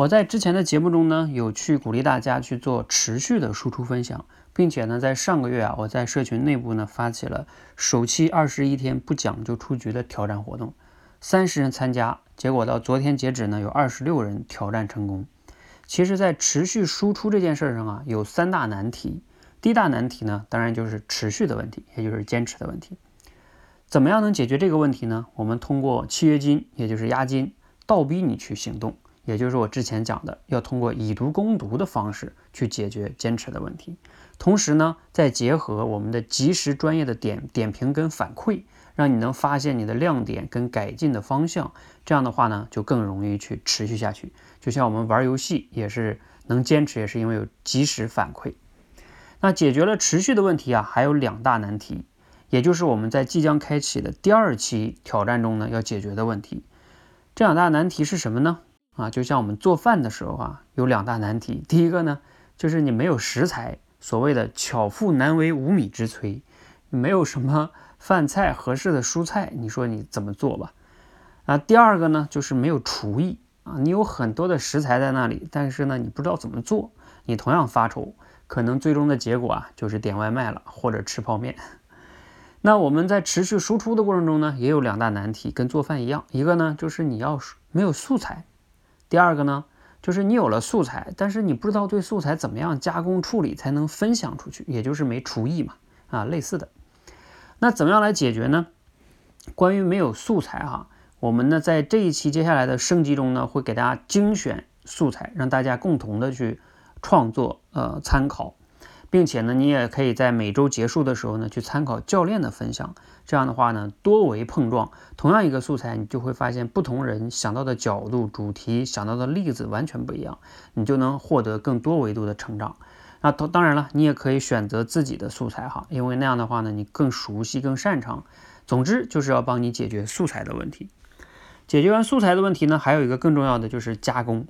我在之前的节目中呢，有去鼓励大家去做持续的输出分享，并且呢，在上个月啊，我在社群内部呢发起了首期二十一天不讲就出局的挑战活动，三十人参加，结果到昨天截止呢，有二十六人挑战成功。其实，在持续输出这件事上啊，有三大难题。第一大难题呢，当然就是持续的问题，也就是坚持的问题。怎么样能解决这个问题呢？我们通过契约金，也就是押金，倒逼你去行动。也就是我之前讲的，要通过以毒攻毒的方式去解决坚持的问题，同时呢，再结合我们的及时专业的点点评跟反馈，让你能发现你的亮点跟改进的方向。这样的话呢，就更容易去持续下去。就像我们玩游戏也是能坚持，也是因为有及时反馈。那解决了持续的问题啊，还有两大难题，也就是我们在即将开启的第二期挑战中呢要解决的问题。这两大难题是什么呢？啊，就像我们做饭的时候啊，有两大难题。第一个呢，就是你没有食材，所谓的巧妇难为无米之炊，没有什么饭菜合适的蔬菜，你说你怎么做吧？啊，第二个呢，就是没有厨艺啊，你有很多的食材在那里，但是呢，你不知道怎么做，你同样发愁，可能最终的结果啊，就是点外卖了或者吃泡面。那我们在持续输出的过程中呢，也有两大难题，跟做饭一样，一个呢，就是你要没有素材。第二个呢，就是你有了素材，但是你不知道对素材怎么样加工处理才能分享出去，也就是没厨艺嘛，啊，类似的。那怎么样来解决呢？关于没有素材哈，我们呢在这一期接下来的升级中呢，会给大家精选素材，让大家共同的去创作，呃，参考。并且呢，你也可以在每周结束的时候呢，去参考教练的分享。这样的话呢，多维碰撞，同样一个素材，你就会发现不同人想到的角度、主题、想到的例子完全不一样，你就能获得更多维度的成长。那当当然了，你也可以选择自己的素材哈，因为那样的话呢，你更熟悉、更擅长。总之就是要帮你解决素材的问题。解决完素材的问题呢，还有一个更重要的就是加工，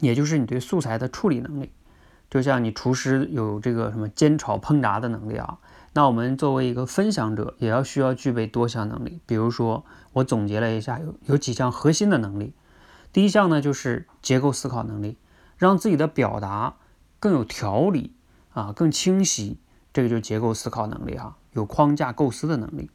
也就是你对素材的处理能力。就像你厨师有这个什么煎炒烹炸的能力啊，那我们作为一个分享者，也要需要具备多项能力。比如说，我总结了一下，有有几项核心的能力。第一项呢，就是结构思考能力，让自己的表达更有条理啊，更清晰。这个就是结构思考能力哈，有框架构思的能力。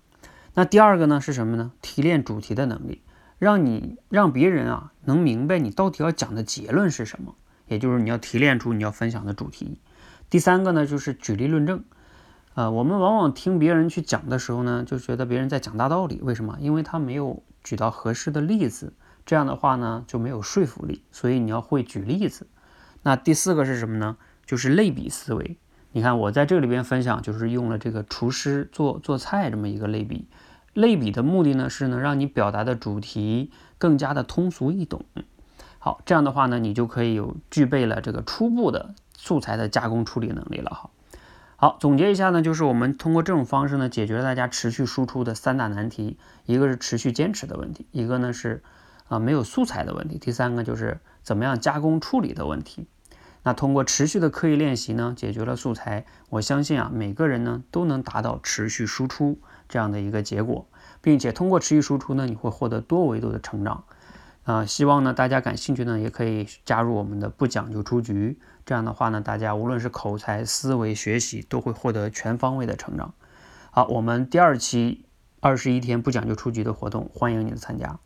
那第二个呢是什么呢？提炼主题的能力，让你让别人啊能明白你到底要讲的结论是什么。也就是你要提炼出你要分享的主题。第三个呢，就是举例论证。呃，我们往往听别人去讲的时候呢，就觉得别人在讲大道理。为什么？因为他没有举到合适的例子，这样的话呢就没有说服力。所以你要会举例子。那第四个是什么呢？就是类比思维。你看我在这里边分享，就是用了这个厨师做做菜这么一个类比。类比的目的呢，是能让你表达的主题更加的通俗易懂。好，这样的话呢，你就可以有具备了这个初步的素材的加工处理能力了哈。好，总结一下呢，就是我们通过这种方式呢，解决了大家持续输出的三大难题，一个是持续坚持的问题，一个呢是啊没有素材的问题，第三个就是怎么样加工处理的问题。那通过持续的刻意练习呢，解决了素材，我相信啊，每个人呢都能达到持续输出这样的一个结果，并且通过持续输出呢，你会获得多维度的成长。啊，希望呢大家感兴趣呢，也可以加入我们的不讲究出局。这样的话呢，大家无论是口才、思维、学习，都会获得全方位的成长。好，我们第二期二十一天不讲究出局的活动，欢迎你的参加。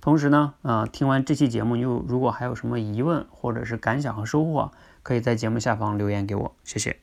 同时呢，啊，听完这期节目，你如果还有什么疑问或者是感想和收获，可以在节目下方留言给我，谢谢。